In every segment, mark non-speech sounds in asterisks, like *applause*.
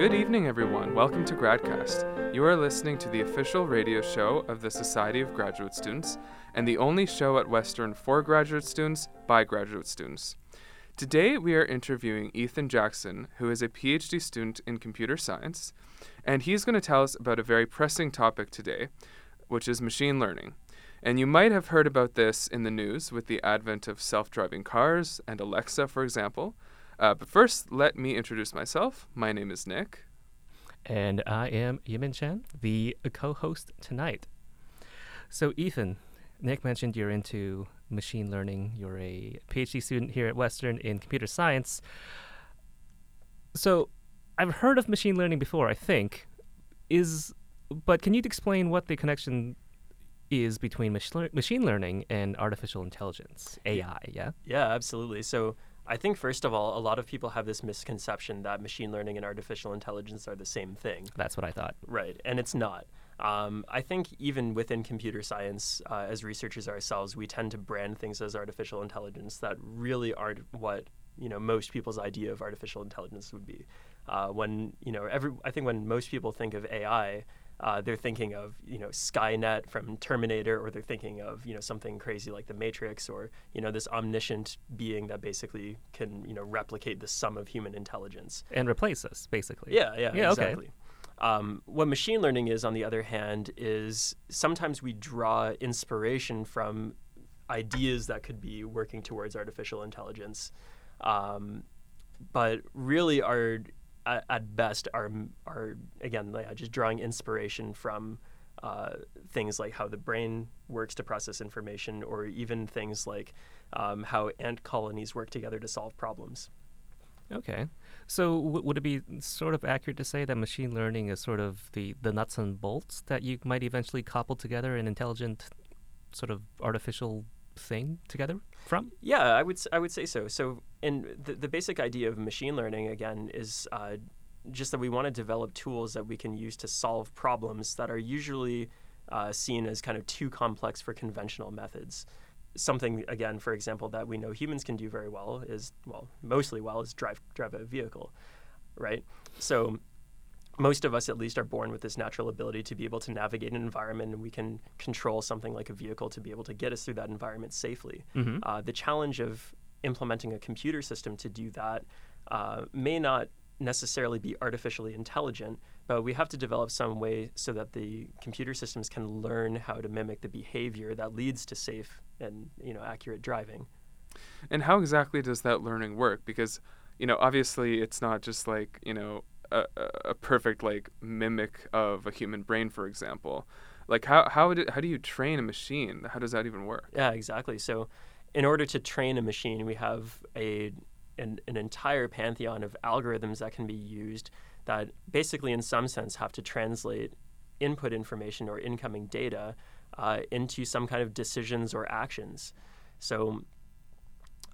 Good evening, everyone. Welcome to Gradcast. You are listening to the official radio show of the Society of Graduate Students and the only show at Western for graduate students by graduate students. Today, we are interviewing Ethan Jackson, who is a PhD student in computer science, and he's going to tell us about a very pressing topic today, which is machine learning. And you might have heard about this in the news with the advent of self driving cars and Alexa, for example. Uh, but first, let me introduce myself. My name is Nick. And I am Yimin Chen, the co host tonight. So, Ethan, Nick mentioned you're into machine learning. You're a PhD student here at Western in computer science. So, I've heard of machine learning before, I think. Is but can you explain what the connection is between mach- machine learning and artificial intelligence, AI, yeah? Yeah, absolutely. So, I think, first of all, a lot of people have this misconception that machine learning and artificial intelligence are the same thing. That's what I thought. Right, and it's not. Um, I think even within computer science, uh, as researchers ourselves, we tend to brand things as artificial intelligence that really aren't what you know most people's idea of artificial intelligence would be. Uh, when you know, every I think when most people think of AI, uh, they're thinking of you know Skynet from Terminator, or they're thinking of you know something crazy like the Matrix, or you know this omniscient being that basically can you know replicate the sum of human intelligence and replace us, basically. Yeah, yeah, yeah exactly. Okay. Um, what machine learning is, on the other hand, is sometimes we draw inspiration from ideas that could be working towards artificial intelligence, um, but really are at, at, best are are again yeah, just drawing inspiration from uh, things like how the brain works to process information, or even things like um, how ant colonies work together to solve problems. Okay. So w- would it be sort of accurate to say that machine learning is sort of the, the nuts and bolts that you might eventually cobble together an intelligent sort of artificial thing together from? Yeah, I would I would say so. So, and the, the basic idea of machine learning again is uh, just that we want to develop tools that we can use to solve problems that are usually uh, seen as kind of too complex for conventional methods something again, for example, that we know humans can do very well is well, mostly well is drive drive a vehicle, right? So most of us at least are born with this natural ability to be able to navigate an environment and we can control something like a vehicle to be able to get us through that environment safely. Mm-hmm. Uh, the challenge of implementing a computer system to do that uh, may not necessarily be artificially intelligent, but we have to develop some way so that the computer systems can learn how to mimic the behavior that leads to safe and you know accurate driving. And how exactly does that learning work? Because you know, obviously, it's not just like you know a, a perfect like mimic of a human brain, for example. Like how how do, how do you train a machine? How does that even work? Yeah, exactly. So, in order to train a machine, we have a an, an entire pantheon of algorithms that can be used that basically, in some sense, have to translate input information or incoming data uh, into some kind of decisions or actions. So,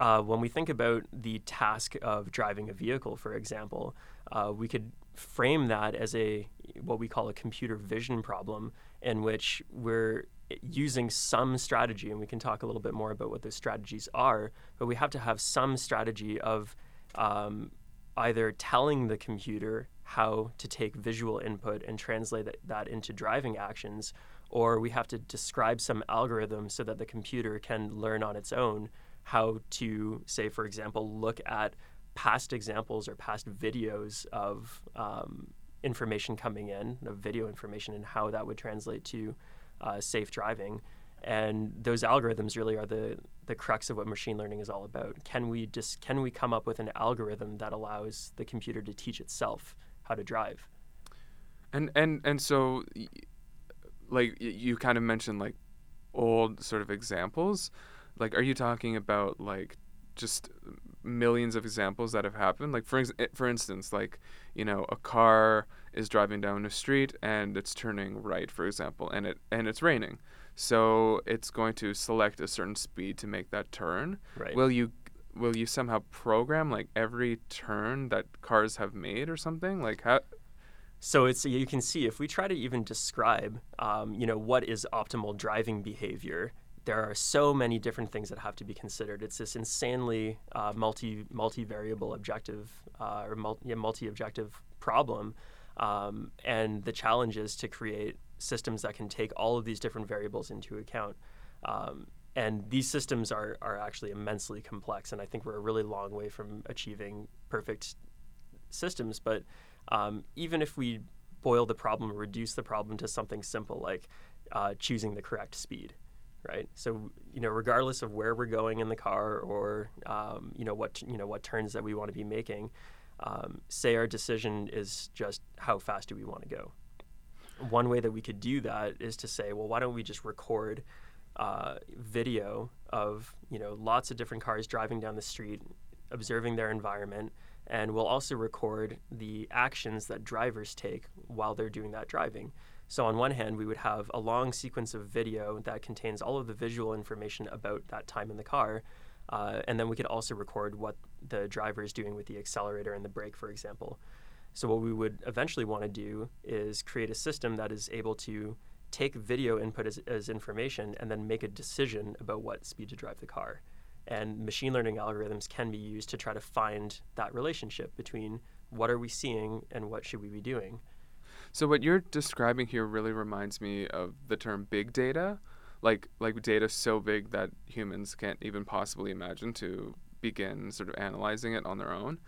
uh, when we think about the task of driving a vehicle, for example, uh, we could frame that as a what we call a computer vision problem, in which we're using some strategy, and we can talk a little bit more about what those strategies are. But we have to have some strategy of um, either telling the computer how to take visual input and translate that into driving actions, or we have to describe some algorithm so that the computer can learn on its own how to, say, for example, look at past examples or past videos of um, information coming in, of video information, and how that would translate to uh, safe driving. And those algorithms really are the the crux of what machine learning is all about. Can we just can we come up with an algorithm that allows the computer to teach itself how to drive? And and and so, like you kind of mentioned, like old sort of examples. Like, are you talking about like just millions of examples that have happened. Like for ex- for instance, like you know, a car is driving down a street and it's turning right, for example, and it and it's raining, so it's going to select a certain speed to make that turn. Right. Will you will you somehow program like every turn that cars have made or something? Like how? So it's you can see if we try to even describe, um, you know, what is optimal driving behavior there are so many different things that have to be considered. It's this insanely uh, multi multi variable objective uh, or multi objective problem. Um, and the challenge is to create systems that can take all of these different variables into account. Um, and these systems are, are actually immensely complex, and I think we're a really long way from achieving perfect systems. But um, even if we boil the problem, reduce the problem to something simple like uh, choosing the correct speed, right? So you know, regardless of where we're going in the car or um, you know what you know what turns that we want to be making, um, say our decision is just how fast do we want to go. One way that we could do that is to say, well, why don't we just record uh, video of you know lots of different cars driving down the street, observing their environment, and we'll also record the actions that drivers take while they're doing that driving. So on one hand, we would have a long sequence of video that contains all of the visual information about that time in the car, uh, and then we could also record what the driver is doing with the accelerator and the brake, for example. So what we would eventually want to do is create a system that is able to take video input as, as information and then make a decision about what speed to drive the car. And machine learning algorithms can be used to try to find that relationship between what are we seeing and what should we be doing. So what you're describing here really reminds me of the term big data, like like data so big that humans can't even possibly imagine to begin sort of analyzing it on their own,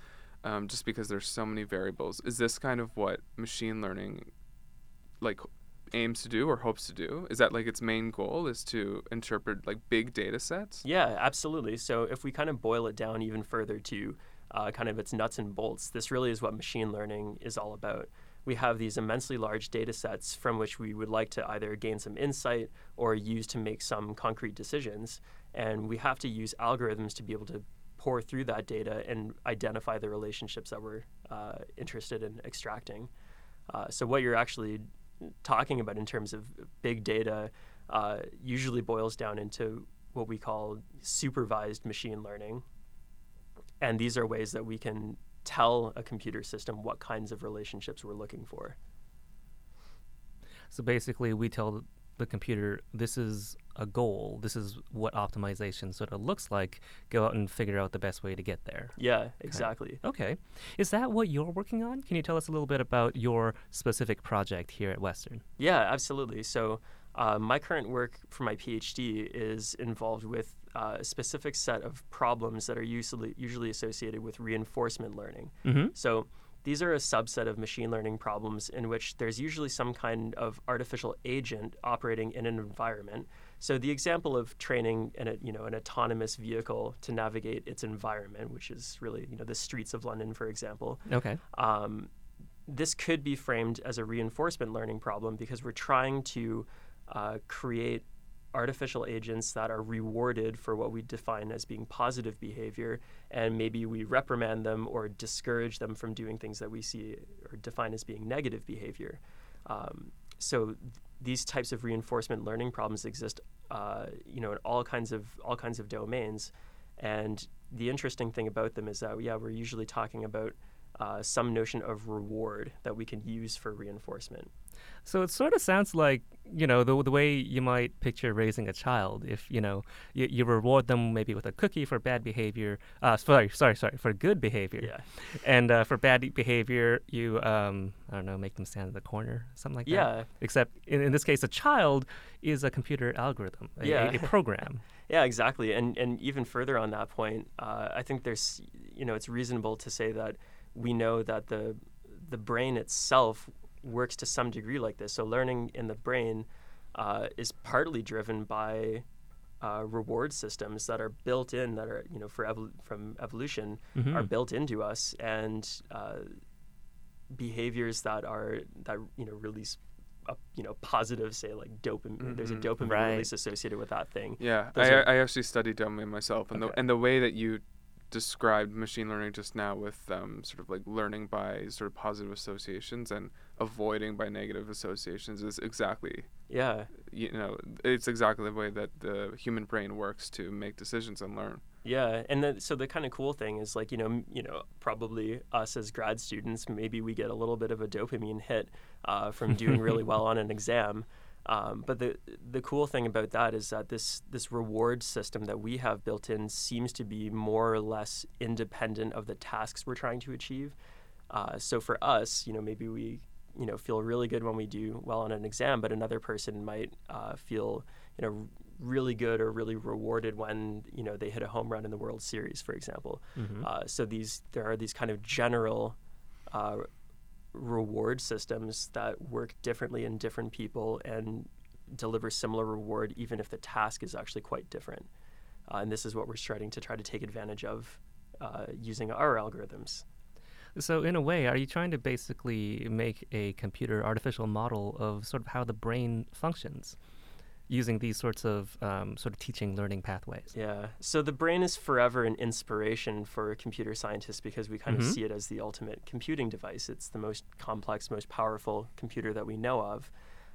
um, just because there's so many variables. Is this kind of what machine learning, like, aims to do or hopes to do? Is that like its main goal is to interpret like big data sets? Yeah, absolutely. So if we kind of boil it down even further to uh, kind of its nuts and bolts, this really is what machine learning is all about. We have these immensely large data sets from which we would like to either gain some insight or use to make some concrete decisions. And we have to use algorithms to be able to pour through that data and identify the relationships that we're uh, interested in extracting. Uh, so, what you're actually talking about in terms of big data uh, usually boils down into what we call supervised machine learning. And these are ways that we can tell a computer system what kinds of relationships we're looking for. So basically, we tell the computer this is a goal, this is what optimization sort of looks like. Go out and figure out the best way to get there. Yeah, exactly. Okay. Is that what you're working on? Can you tell us a little bit about your specific project here at Western? Yeah, absolutely. So, uh, my current work for my PhD is involved with uh, a specific set of problems that are usually usually associated with reinforcement learning. Mm-hmm. So these are a subset of machine learning problems in which there's usually some kind of artificial agent operating in an environment. So the example of training an, you know, an autonomous vehicle to navigate its environment, which is really you know the streets of London, for example. Okay. Um, this could be framed as a reinforcement learning problem because we're trying to uh, create artificial agents that are rewarded for what we define as being positive behavior, and maybe we reprimand them or discourage them from doing things that we see or define as being negative behavior. Um, so th- these types of reinforcement learning problems exist, uh, you know, in all kinds of all kinds of domains. And the interesting thing about them is that yeah, we're usually talking about uh, some notion of reward that we can use for reinforcement. So it sort of sounds like you know the the way you might picture raising a child. If you know you, you reward them maybe with a cookie for bad behavior. Uh, sorry, sorry, sorry for good behavior. Yeah. And uh, for bad behavior, you um, I don't know, make them stand in the corner, something like that. Yeah. Except in, in this case, a child is a computer algorithm, a, Yeah. a, a *laughs* program. Yeah, exactly. And and even further on that point, uh, I think there's you know it's reasonable to say that we know that the the brain itself works to some degree like this. So learning in the brain uh, is partly driven by uh, reward systems that are built in that are you know for evol- from evolution Mhm. are built into us and uh, behaviors that are that you know release a, you know positive say like dopamine there's a Mhm. dopamine Right. release associated with that thing Yeah, I, are- I actually studied dopamine myself, and Okay. the and the way that you described machine learning just now with um, sort of like learning by sort of positive associations and avoiding by negative associations is exactly yeah you know it's exactly the way that the human brain works to make decisions and learn. Yeah, and then so the kind of cool thing is like you know you know probably us as grad students maybe we get a little bit of a dopamine hit uh, from doing really *laughs* well on an exam. Um, but the the cool thing about that is that this this reward system that we have built in seems to be more or less independent of the tasks we're trying to achieve. Uh, so for us, you know, maybe we you know feel really good when we do well on an exam, but another person might uh, feel you know really good or really rewarded when you know they hit a home run in the World Series, for example. Mm-hmm. Uh, so these there are these kind of general uh, reward systems that work differently in different people and deliver similar reward even if the task is actually quite different. Uh, and this is what we're starting to try to take advantage of uh, using our algorithms. So, in a way, are you trying to basically make a computer artificial model of sort of how the brain functions using these sorts of um, sort of teaching learning pathways? Yeah. So the brain is forever an inspiration for computer scientists because we kind Mhm. of see it as the ultimate computing device. It's the most complex, most powerful computer that we know of.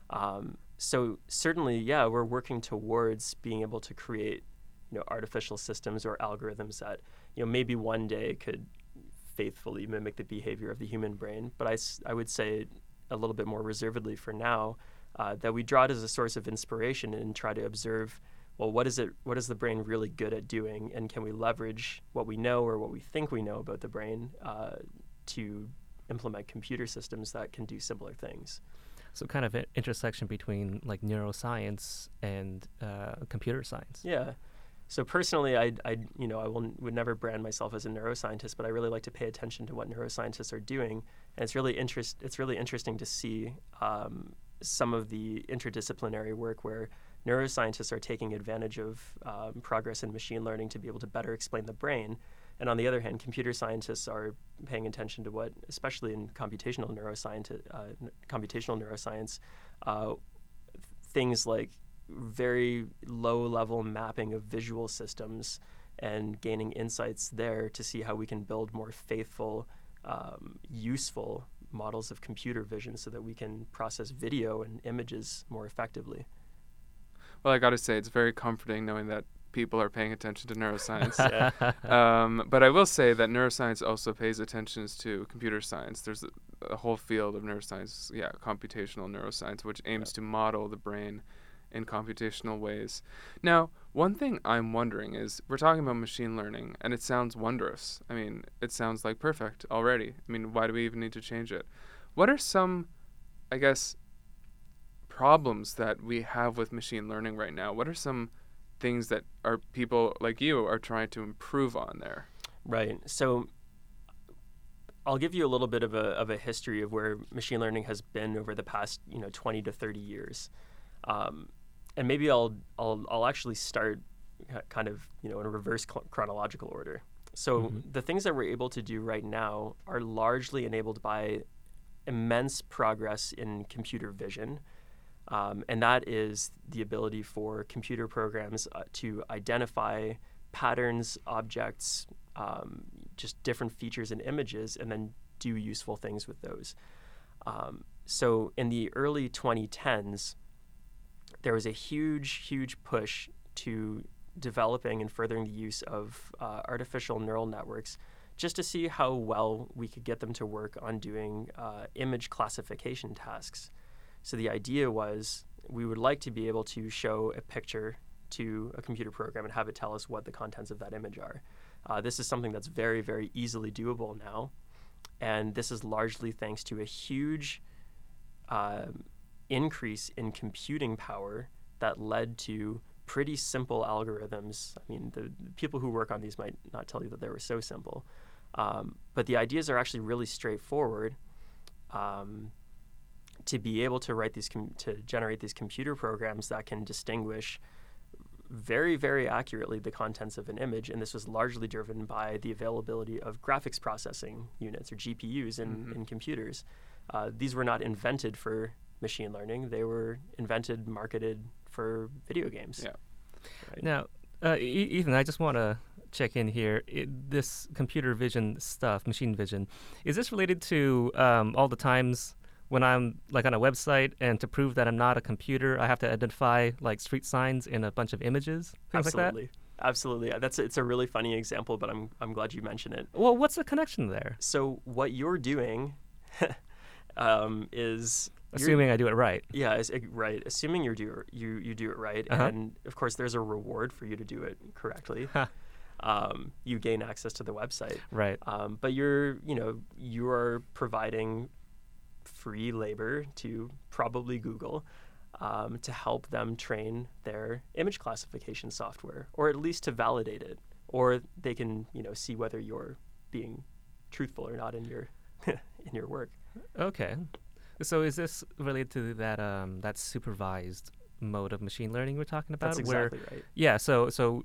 Um, so certainly, yeah, we're working towards being able to create, you know, artificial systems or algorithms that, you know, maybe one day could faithfully mimic the behavior of the human brain. But I, I would say a little bit more reservedly for now uh, that we draw it as a source of inspiration and try to observe well what is it what is the brain really good at doing? And can we leverage what we know or what we think we know about the brain uh, to implement computer systems that can do similar things? So, kind of an intersection between like neuroscience and uh, computer science. yeah. So personally I, I you know I will, would never brand myself as a neuroscientist but I really like to pay attention to what neuroscientists are doing. And it's really interest it's really interesting to see um, some of the interdisciplinary work where neuroscientists are taking advantage of um, progress in machine learning to be able to better explain the brain. And on the other hand, computer scientists are paying attention to what, especially in computational neuroscience, uh, computational neuroscience, uh, things like very low-level mapping of visual systems and gaining insights there to see how we can build more faithful, um, useful models of computer vision so that we can process video and images more effectively. Well, I got to say, it's very comforting knowing that people are paying attention to neuroscience. *laughs* Yeah. um, but I will say that neuroscience also pays attention to computer science. There's a, a whole field of neuroscience, yeah, computational neuroscience, which aims to model the brain in computational ways. Now, one thing I'm wondering is we're talking about machine learning, and it sounds wondrous. I mean, it sounds like perfect already. I mean, why do we even need to change it? What are some, I guess, problems that we have with machine learning right now? What are some things that are people like you are trying to improve on there? Right. So I'll give you a little bit of a, of a history of where machine learning has been over the past, you know, 20 to 30 years. Um, and maybe I'll, I'll, I'll actually start kind of, you know, in a reverse chronological order. So Mhm. the things that we're able to do right now are largely enabled by immense progress in computer vision. Um, and that is the ability for computer programs uh, to identify patterns, objects, um, just different features and images, and then do useful things with those. Um, so in the early 2010s, there was a huge, huge push to developing and furthering the use of uh, artificial neural networks just to see how well we could get them to work on doing uh, image classification tasks. So the idea was we would like to be able to show a picture to a computer program and have it tell us what the contents of that image are. Uh, this is something that's very, very easily doable now. And this is largely thanks to a huge um increase in computing power that led to pretty simple algorithms. I mean, the, the people who work on these might not tell you that they were so simple. Um, but the ideas are actually really straightforward. Um, to be able to write these com- to generate these computer programs that can distinguish very very accurately the contents of an image and this was largely driven by the availability of graphics processing units or GPUs in, Mhm. in computers uh, these were not invented for machine learning they were invented marketed for video games Yeah. right? Now, uh, E- Ethan, I just want to check in here. It, this computer vision stuff, machine vision, is this related to um, all the times when I'm like on a website and to prove that I'm not a computer, I have to identify like street signs in a bunch of images, things like that? absolutely absolutely that's it's a really funny example but I'm, I'm glad you mentioned it Well, what's the connection there? so what you're doing *laughs* um, is you're- Assuming I do it right. Yeah, right. Assuming you do you you do it right, Uh-huh. and of course there's a reward for you to do it correctly. *laughs* Um, you gain access to the website. Right. Um, but you're, you know, you are providing free labor to probably Google um, to help them train their image classification software, or at least to validate it, or they can, you know, see whether you're being truthful or not in your *laughs* in your work. Okay. So is this related to that um, that supervised mode of machine learning we're talking about? That's exactly right. Yeah. So so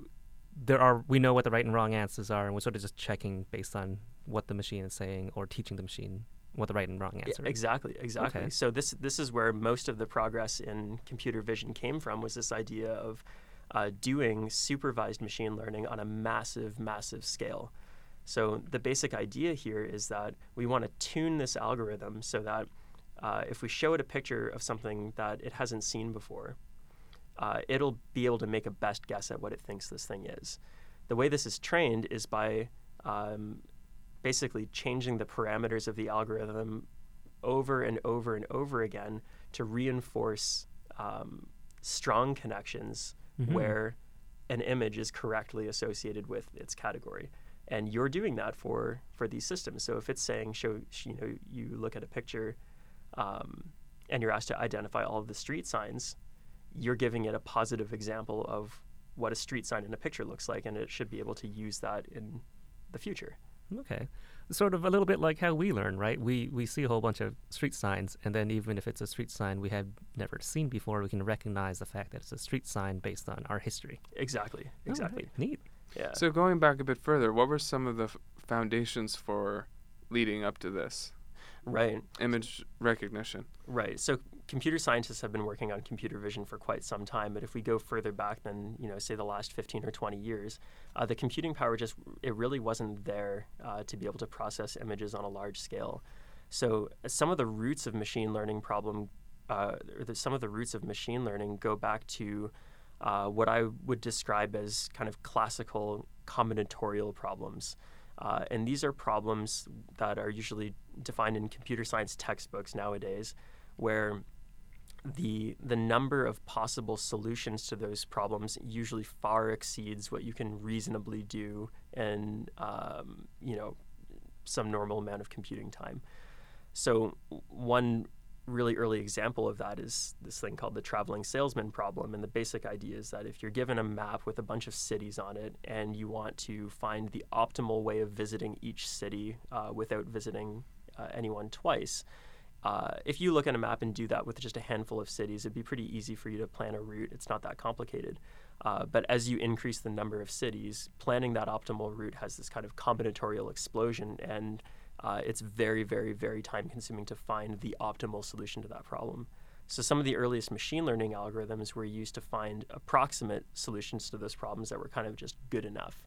there are we know what the right and wrong answers are, and we're sort of just checking based on what the machine is saying or teaching the machine what the right and wrong answer is. Exactly, exactly. Okay. So this this is where most of the progress in computer vision came from was this idea of uh, doing supervised machine learning on a massive, massive scale. So the basic idea here is that we want to tune this algorithm so that uh, if we show it a picture of something that it hasn't seen before, uh, it'll be able to make a best guess at what it thinks this thing is. The way this is trained is by um, basically changing the parameters of the algorithm over and over and over again to reinforce um, strong connections Mhm. where an image is correctly associated with its category. And you're doing that for, for these systems. So if it's saying, show, you know, you look at a picture um, and you're asked to identify all of the street signs, you're giving it a positive example of what a street sign in a picture looks like, and it should be able to use that in the future. Okay. Sort of a little bit like how we learn, right? We we see a whole bunch of street signs, and then even if it's a street sign we have never seen before, we can recognize the fact that it's a street sign based on our history. Exactly. Exactly. right. Neat. Yeah. So going back a bit further, what were some of the f- foundations for leading up to this right. image recognition? Right. So computer scientists have been working on computer vision for quite some time, but if we go further back than, you know, say the last 15 or 20 years, uh, the computing power just, it really wasn't there uh, to be able to process images on a large scale. So some of the roots of machine learning problem, uh, or the, some of the roots of machine learning go back to uh, what I would describe as kind of classical combinatorial problems. Uh, and these are problems that are usually defined in computer science textbooks nowadays, where the the number of possible solutions to those problems usually far exceeds what you can reasonably do in um, you know some normal amount of computing time. So one really early example of that is this thing called the traveling salesman problem. And the basic idea is that if you're given a map with a bunch of cities on it and you want to find the optimal way of visiting each city uh, without visiting uh, anyone twice, uh, if you look at a map and do that with just a handful of cities, it'd be pretty easy for you to plan a route. It's not that complicated. Uh, but as you increase the number of cities, planning that optimal route has this kind of combinatorial explosion, and uh, it's very, very, very time consuming to find the optimal solution to that problem. So, some of the earliest machine learning algorithms were used to find approximate solutions to those problems that were kind of just good enough.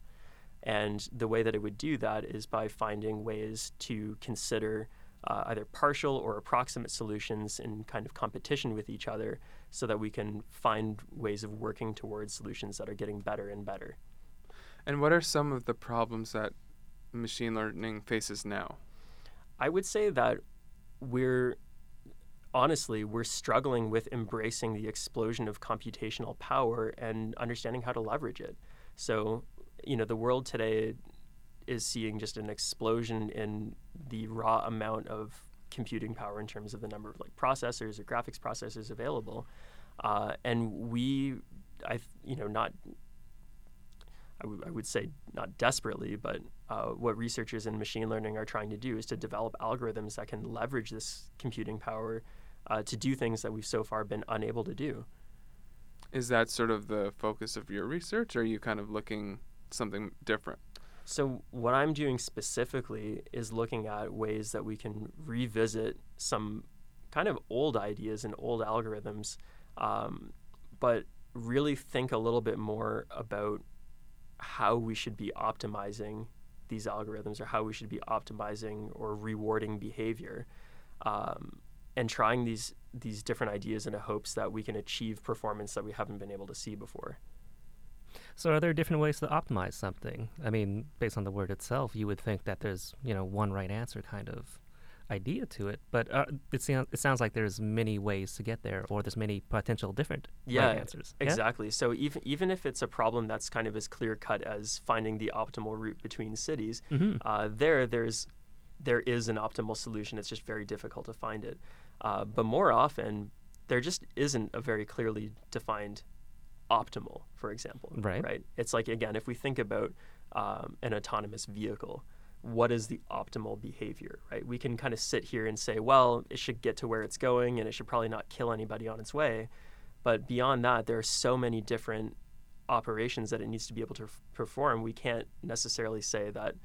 And the way that it would do that is by finding ways to consider uh, either partial or approximate solutions in kind of competition with each other so that we can find ways of working towards solutions that are getting better and better. And what are some of the problems that machine learning faces now? I would say that we're honestly we're struggling with embracing the explosion of computational power and understanding how to leverage it. So, you know, the world today is seeing just an explosion in the raw amount of computing power in terms of the number of like processors or graphics processors available, uh, and we, I, you know, not. I, w- I would say not desperately, but uh, what researchers in machine learning are trying to do is to develop algorithms that can leverage this computing power uh, to do things that we've so far been unable to do. Is that sort of the focus of your research, or are you kind of looking something different? So, what I'm doing specifically is looking at ways that we can revisit some kind of old ideas and old algorithms, um, but really think a little bit more about how we should be optimizing these algorithms or how we should be optimizing or rewarding behavior. Um, and trying these these different ideas in the hopes that we can achieve performance that we haven't been able to see before. So, are there different ways to optimize something? I mean, based on the word itself, you would think that there's, you know, one right answer kind of idea to it, but uh, it, sounds it sounds like there's many ways to get there, or there's many potential different yeah, right answers. Yeah? Exactly. So even even if it's a problem that's kind of as clear cut as finding the optimal route between cities, Mm-hmm. uh, there there's there is an optimal solution. It's just very difficult to find it. Uh, but more often, there just isn't a very clearly defined optimal. For example, Right. Right. It's like again, if we think about um, an autonomous vehicle. What is the optimal behavior, right? We can kind of sit here and say, well, it should get to where it's going and it should probably not kill anybody on its way. But beyond that, there are so many different operations that it needs to be able to f- perform. We can't necessarily say that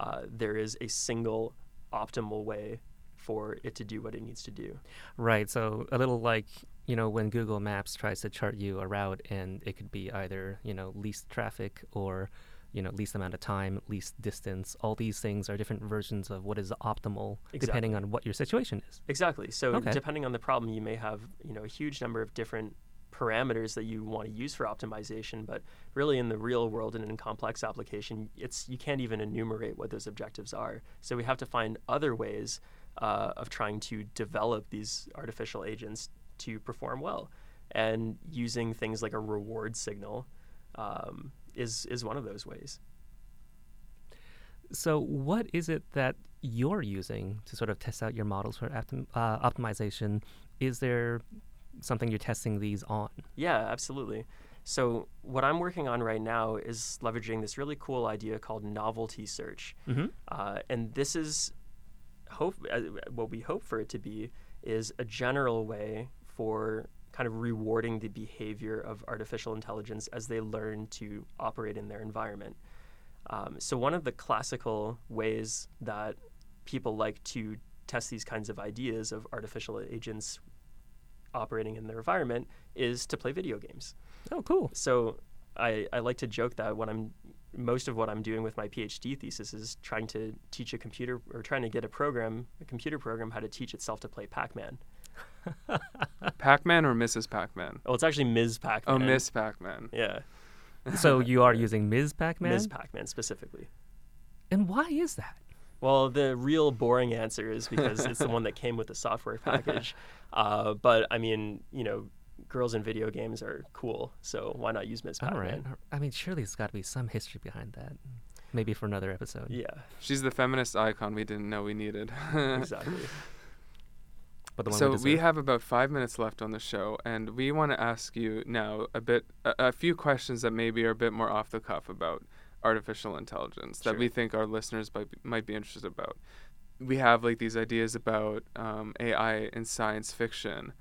uh, there is a single optimal way for it to do what it needs to do. Right. So a little like you know when Google Maps tries to chart you a route, and it could be either you know least traffic or you know least amount of time, least distance. All these things are different versions of what is optimal depending on what your situation is. Exactly. So Okay. depending on the problem, you may have you know a huge number of different parameters that you want to use for optimization. But really, in the real world and in complex application, it's you can't even enumerate what those objectives are. So we have to find other ways uh, of trying to develop these artificial agents to perform well, and using things like a reward signal. Um, is, is one of those ways. So what is it that you're using to sort of test out your models for optim- uh, optimization? Is there something you're testing these on? Yeah, absolutely. So what I'm working on right now is leveraging this really cool idea called novelty search, Mm-hmm. uh, and this is hope uh, what we hope for it to be is a general way for kind of rewarding the behavior of artificial intelligence as they learn to operate in their environment. Um, so one of the classical ways that people like to test these kinds of ideas of artificial agents operating in their environment is to play video games. Oh, cool. So I, I like to joke that what I'm most of what I'm doing with my PhD thesis is trying to teach a computer or trying to get a program, a computer program, how to teach itself to play Pac-Man. *laughs* Pac-Man or Mrs. Pac-Man? Oh, it's actually Ms. Pac-Man. Oh, Miss Pac-Man. Yeah, *laughs* So you are using Ms. Pac-Man, Ms. Pac-Man specifically. and why is that? Well, the real boring answer is because it's the one that came with the software package. *laughs* Uh, but I mean, you know, girls in video games are cool, so why not use Ms. Pac-Man? right. I mean, surely there's got to be some history behind that. Maybe for another episode. Yeah, She's the feminist icon we didn't know we needed. exactly. But the one so we, we have about five minutes left on the show, and we want to ask you now a bit, a, a few questions that maybe are a bit more off the cuff about artificial intelligence that we think our listeners might be, might be interested about. We have like these ideas about um, AI in science fiction.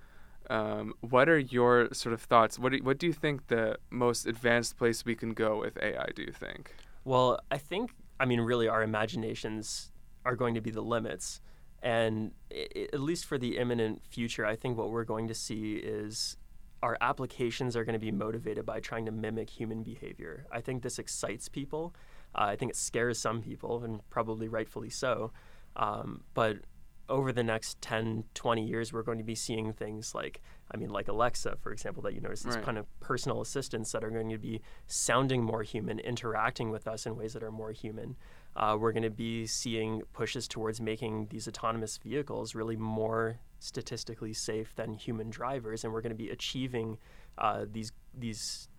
Um, what are your sort of thoughts? What do, what do you think the most advanced place we can go with AI? Do you think? Well, I think, I mean, really, our imaginations are going to be the limits. And i- i- at least for the imminent future, I think what we're going to see is our applications are going to be motivated by trying to mimic human behavior. I think this excites people. Uh, I think it scares some people, and probably rightfully so. Um, but over the next 10, 20 years, we're going to be seeing things like, I mean, like Alexa, for example, that you notice, these Right. kind of personal assistants that are going to be sounding more human, interacting with us in ways that are more human. Uh, we're going to be seeing pushes towards making these autonomous vehicles really more statistically safe than human drivers, and we're going to be achieving uh, these these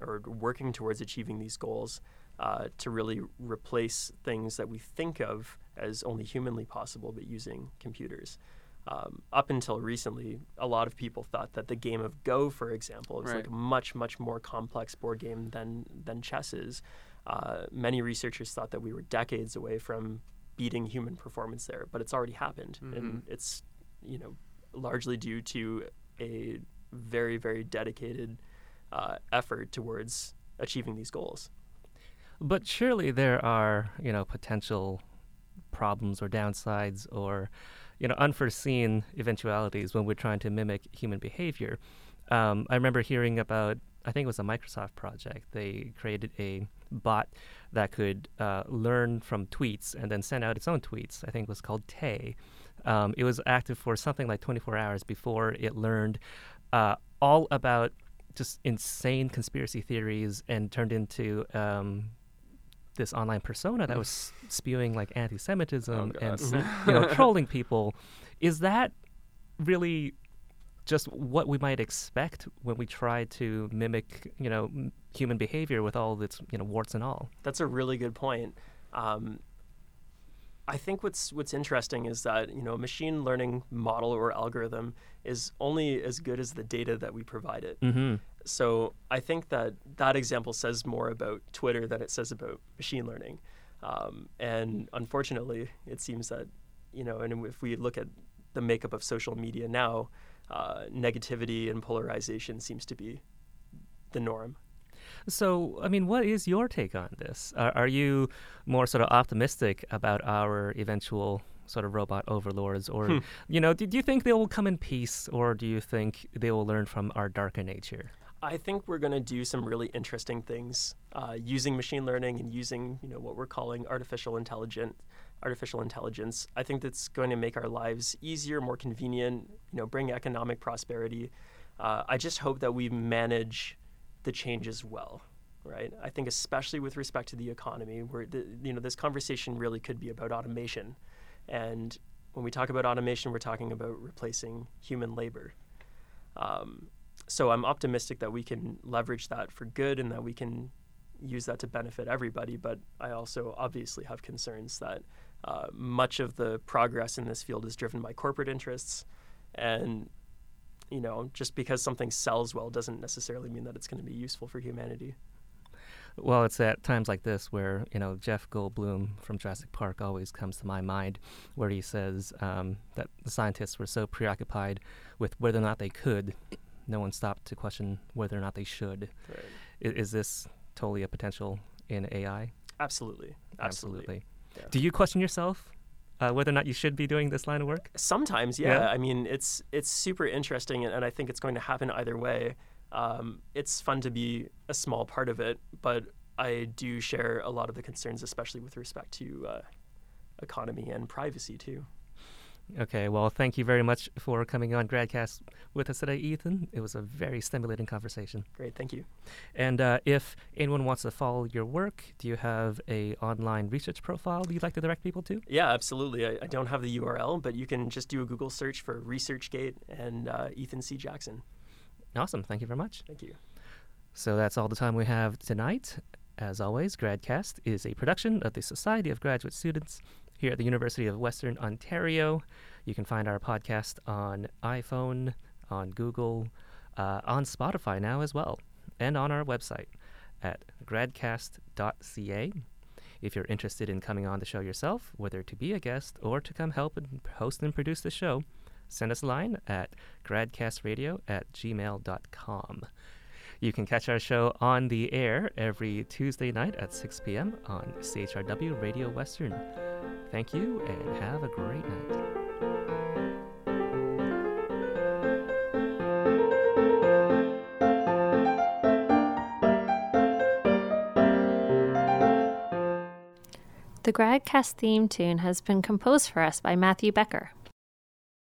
or working towards achieving these goals uh, to really replace things that we think of as only humanly possible, but using computers. Um, up until recently, a lot of people thought that the game of Go, for example, is like a much, much more complex board game than than chess is. Uh, many researchers thought that we were decades away from beating human performance there, but it's already happened, and it's you know largely due to a very, very dedicated uh, effort towards achieving these goals. But surely there are, you know, potential problems or downsides or, you know, unforeseen eventualities when we're trying to mimic human behavior. Um, I remember hearing about, I think it was a Microsoft project. They created a bot that could uh, learn from tweets and then send out its own tweets. I think it was called Tay. Um, it was active for something like 24 hours before it learned uh, all about just insane conspiracy theories and turned into um, this online persona that was *laughs* spewing like anti-Semitism Oh, and *laughs* you know trolling people. Is that really just what we might expect when we try to mimic you know m- human behavior with all its you know warts and all? That's a really good point. Um, I think what's what's interesting is that you know a machine learning model or algorithm is only as good as the data that we provide it. Mm-hmm. So I think that that example says more about Twitter than it says about machine learning. Um, and unfortunately, it seems that you know, and if we look at the makeup of social media now, uh, negativity and polarization seems to be the norm. So, I mean, what is your take on this? Are, are you more sort of optimistic about our eventual sort of robot overlords, or Hmm. you know, do, do you think they will come in peace, or do you think they will learn from our darker nature? I think we're going to do some really interesting things uh, using machine learning and using you know what we're calling artificial intelligent artificial intelligence. I think that's going to make our lives easier, more convenient. You know, bring economic prosperity. Uh, I just hope that we manage the changes well. Right. I think especially with respect to the economy, where the, you know this conversation really could be about automation, and when we talk about automation, we're talking about replacing human labor. Um, so I'm optimistic that we can leverage that for good and that we can use that to benefit everybody. But I also obviously have concerns that uh, much of the progress in this field is driven by corporate interests, and you know, just because something sells well doesn't necessarily mean that it's going to be useful for humanity. Well, it's at times like this where you know Jeff Goldblum from Jurassic Park always comes to my mind, where he says um, that the scientists were so preoccupied with whether or not they could, no one stopped to question whether or not they should. Right. I- is this totally a potential in AI? Absolutely. Absolutely. Yeah. Do you question yourself uh, whether or not you should be doing this line of work? Sometimes, yeah. Yeah? I mean, it's it's super interesting, and, and I think it's going to happen either way. Um, it's fun to be a small part of it, but I do share a lot of the concerns, especially with respect to uh, economy and privacy too. Okay, well, thank you very much for coming on Gradcast with us today, Ethan. It was a very stimulating conversation. Great, thank you. And uh, if anyone wants to follow your work, do you have a online research profile you'd like to direct people to? Yeah, absolutely. I, I don't have the URL, but you can just do a Google search for ResearchGate and uh, Ethan C. Jackson. Awesome, thank you very much. Thank you. So that's all the time we have tonight. As always, Gradcast is a production of the Society of Graduate Students here at the University of Western Ontario. You can find our podcast on iPhone, on Google, uh, on Spotify now as well, and on our website at gradcast.ca. If you're interested in coming on the show yourself, whether to be a guest or to come help and host and produce the show, send us a line at gradcastradio at gmail.com. You can catch our show on the air every Tuesday night at 6 p.m. on CHRW Radio Western. Thank you and have a great night. The Gradcast theme tune has been composed for us by Matthew Becker.